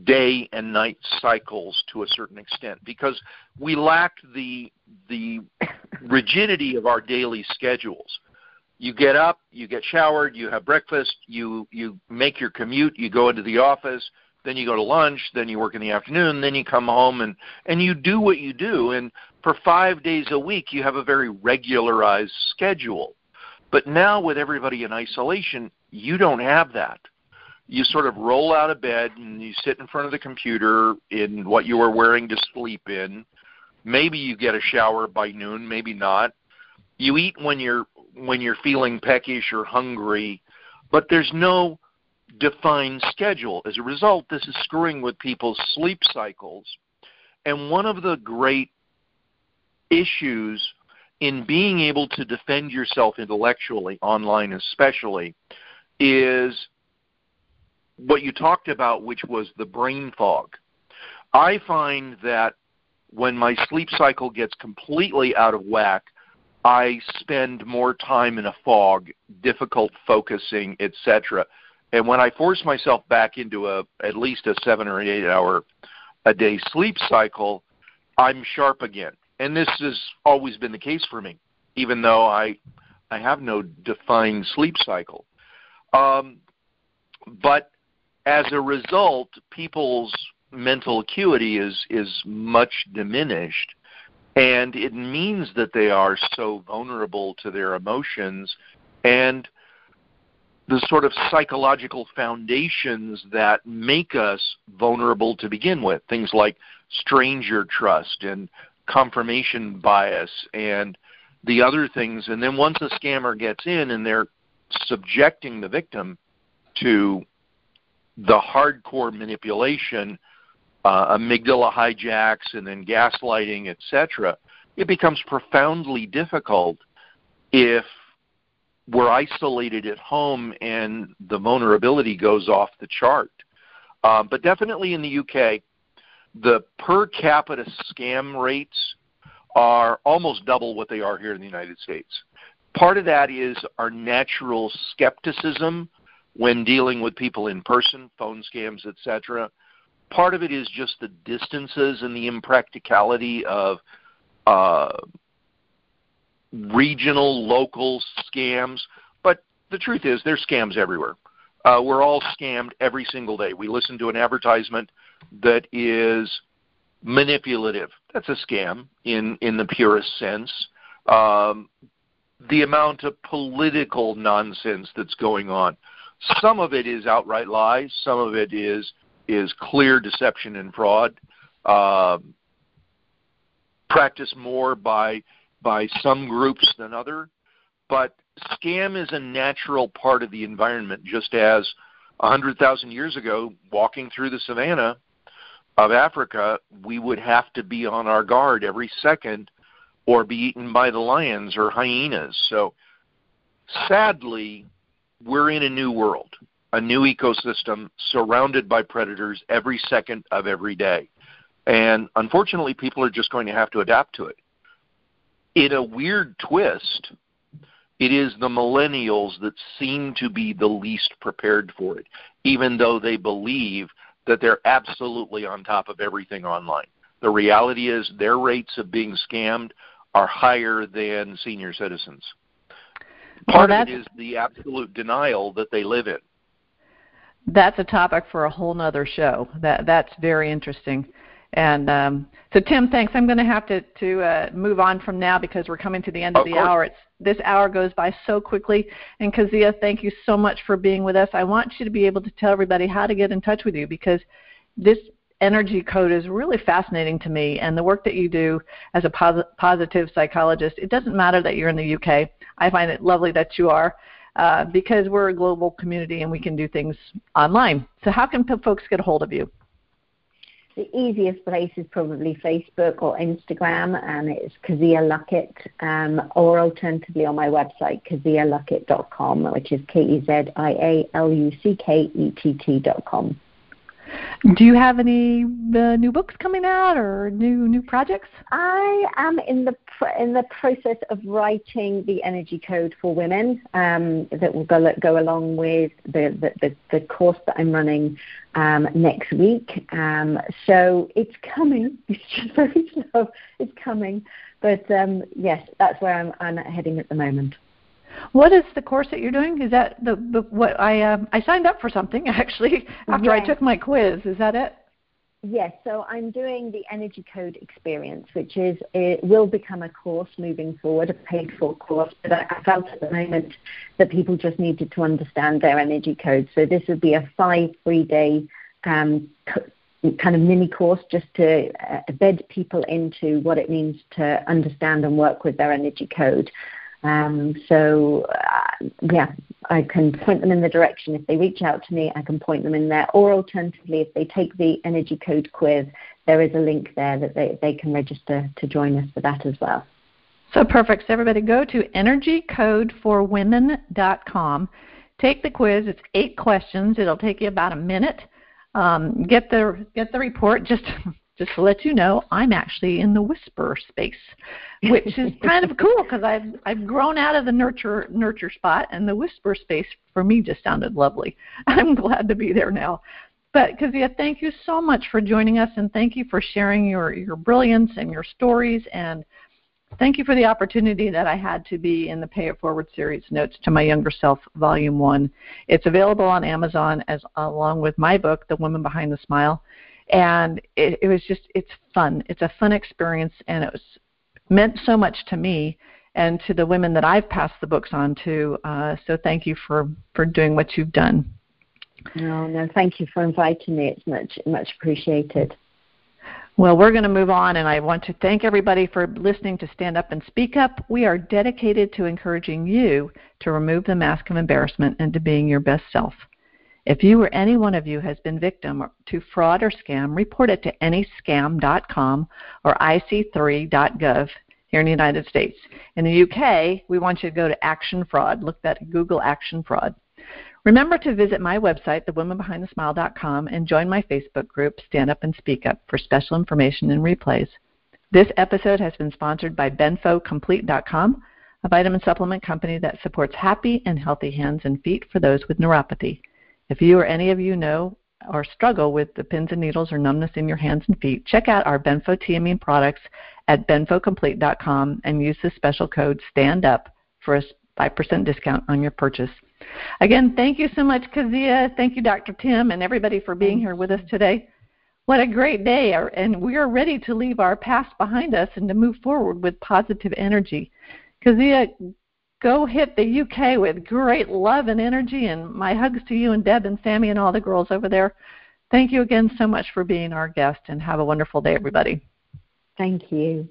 day and night cycles to a certain extent because we lack the the rigidity of our daily schedules. You get up, you get showered, you have breakfast, you you make your commute, you go into the office, then you go to lunch, then you work in the afternoon, then you come home and and you do what you do. And for 5 days a week you have a very regularized schedule. But now with everybody in isolation, you don't have that. You sort of roll out of bed and you sit in front of the computer in what you were wearing to sleep in. Maybe you get a shower by noon, maybe not. You eat when you're when you're feeling peckish or hungry, but there's no defined schedule. As a result, this is screwing with people's sleep cycles. And one of the great issues in being able to defend yourself intellectually, online especially, is what you talked about, which was the brain fog. I find that when my sleep cycle gets completely out of whack, I spend more time in a fog, difficult focusing, etc. And when I force myself back into a at least a seven or eight hour a day sleep cycle, I'm sharp again. And this has always been the case for me, even though I I have no defined sleep cycle. Um, but as a result, people's mental acuity is is much diminished, and it means that they are so vulnerable to their emotions and the sort of psychological foundations that make us vulnerable to begin with. Things like stranger trust and confirmation bias and the other things. And then once a scammer gets in and they're subjecting the victim to the hardcore manipulation, uh, amygdala hijacks, and then gaslighting, etc., it becomes profoundly difficult if we're isolated at home and the vulnerability goes off the chart. Um, but definitely in the UK, the per capita scam rates are almost double what they are here in the United States. Part of that is our natural skepticism when dealing with people in person, phone scams, etc. Part of it is just the distances and the impracticality of uh, regional, local scams. But the truth is, there's scams everywhere. Uh, we're all scammed every single day. We listen to an advertisement that is manipulative. That's a scam in, in the purest sense. Um, the amount of political nonsense that's going on. Some of it is outright lies. Some of it is is clear deception and fraud. Um, practiced more by by some groups than other, but scam is a natural part of the environment, just as a hundred thousand years ago, walking through the savannah of Africa, we would have to be on our guard every second or be eaten by the lions or hyenas. So sadly, we're in a new world, a new ecosystem surrounded by predators every second of every day. And unfortunately, people are just going to have to adapt to it. In a weird twist, it is the millennials that seem to be the least prepared for it, even though they believe that they're absolutely on top of everything online. The reality is their rates of being scammed are higher than senior citizens. Part well, of it is the absolute denial that they live in. That's a topic for a whole nother show. That that's very interesting. And um, so, Tim, thanks. I'm going to have to to uh, move on from now because we're coming to the end of, of the course. hour. It's this hour goes by so quickly. And Kezia, thank you so much for being with us. I want you to be able to tell everybody how to get in touch with you because this energy code is really fascinating to me and the work that you do as a pos- positive psychologist it doesn't matter that you're in the uk i find it lovely that you are uh, because we're a global community and we can do things online so how can folks get a hold of you the easiest place is probably Facebook or Instagram, and it's Kezia Luckett, um, or alternatively on my website, kezialuckett.com, which is K E Z I A L U C K E T T.com. Do you have any uh, new books coming out or new new projects? I am in the in the process of writing the energy code for women um, that will go go along with the the, the, the course that I'm running um, next week. Um, so it's coming. It's just very slow. It's coming, but um, yes, that's where I'm, I'm heading at the moment. What is the course that you're doing? Is that the, the what I um, I signed up for something actually after yes. I took my quiz. Is that it? Yes, so I'm doing the Energy Code Experience, which is it will become a course moving forward, a paid for course. But I felt at the moment that people just needed to understand their energy code. So this would be a five three-day um, kind of mini course just to uh, bed people into what it means to understand and work with their energy code. Um, so, uh, yeah, I can point them in the direction. If they reach out to me, I can point them in there. Or alternatively, if they take the Energy Code quiz, there is a link there that they, they can register to join us for that as well. So perfect. So everybody go to energycodeforwomen.com. Take the quiz. It's eight questions. It'll take you about a minute. Um, get the get the report. Just just to let you know, I'm actually in the whisper space, which is kind of cool because I've I've grown out of the nurture nurture spot, and the whisper space for me just sounded lovely. I'm glad to be there now. But Kezia, thank you so much for joining us, and thank you for sharing your your brilliance and your stories and Thank you for the opportunity that I had to be in the Pay It Forward series, Notes to My Younger Self, Volume 1. It's available on Amazon as along with my book, The Woman Behind the Smile. And it, it was just, it's fun. It's a fun experience, and it was meant so much to me and to the women that I've passed the books on to. Uh, so thank you for, for doing what you've done. No, no, thank you for inviting me. It's much, much appreciated. Well, we're going to move on, and I want to thank everybody for listening to Stand Up and Speak Up. We are dedicated to encouraging you to remove the mask of embarrassment and to being your best self. If you or any one of you has been victim to fraud or scam, report it to anyscam.com or ic3.gov here in the United States. In the UK, we want you to go to Action Fraud. Look at Google Action Fraud. Remember to visit my website, thewomanbehindthesmile.com, and join my Facebook group, Stand Up and Speak Up, for special information and replays. This episode has been sponsored by BenfoComplete.com, a vitamin supplement company that supports happy and healthy hands and feet for those with neuropathy. If you or any of you know or struggle with the pins and needles or numbness in your hands and feet, check out our benfotiamine products at benfocomplete.com and use the special code STANDUP for a 5% discount on your purchase. Again, thank you so much, Kazia. Thank you, Dr. Tim, and everybody for being here with us today. What a great day, and we are ready to leave our past behind us and to move forward with positive energy. Kezia, go hit the UK with great love and energy, and my hugs to you and Deb and Sammy and all the girls over there. Thank you again so much for being our guest, and have a wonderful day, everybody. Thank you.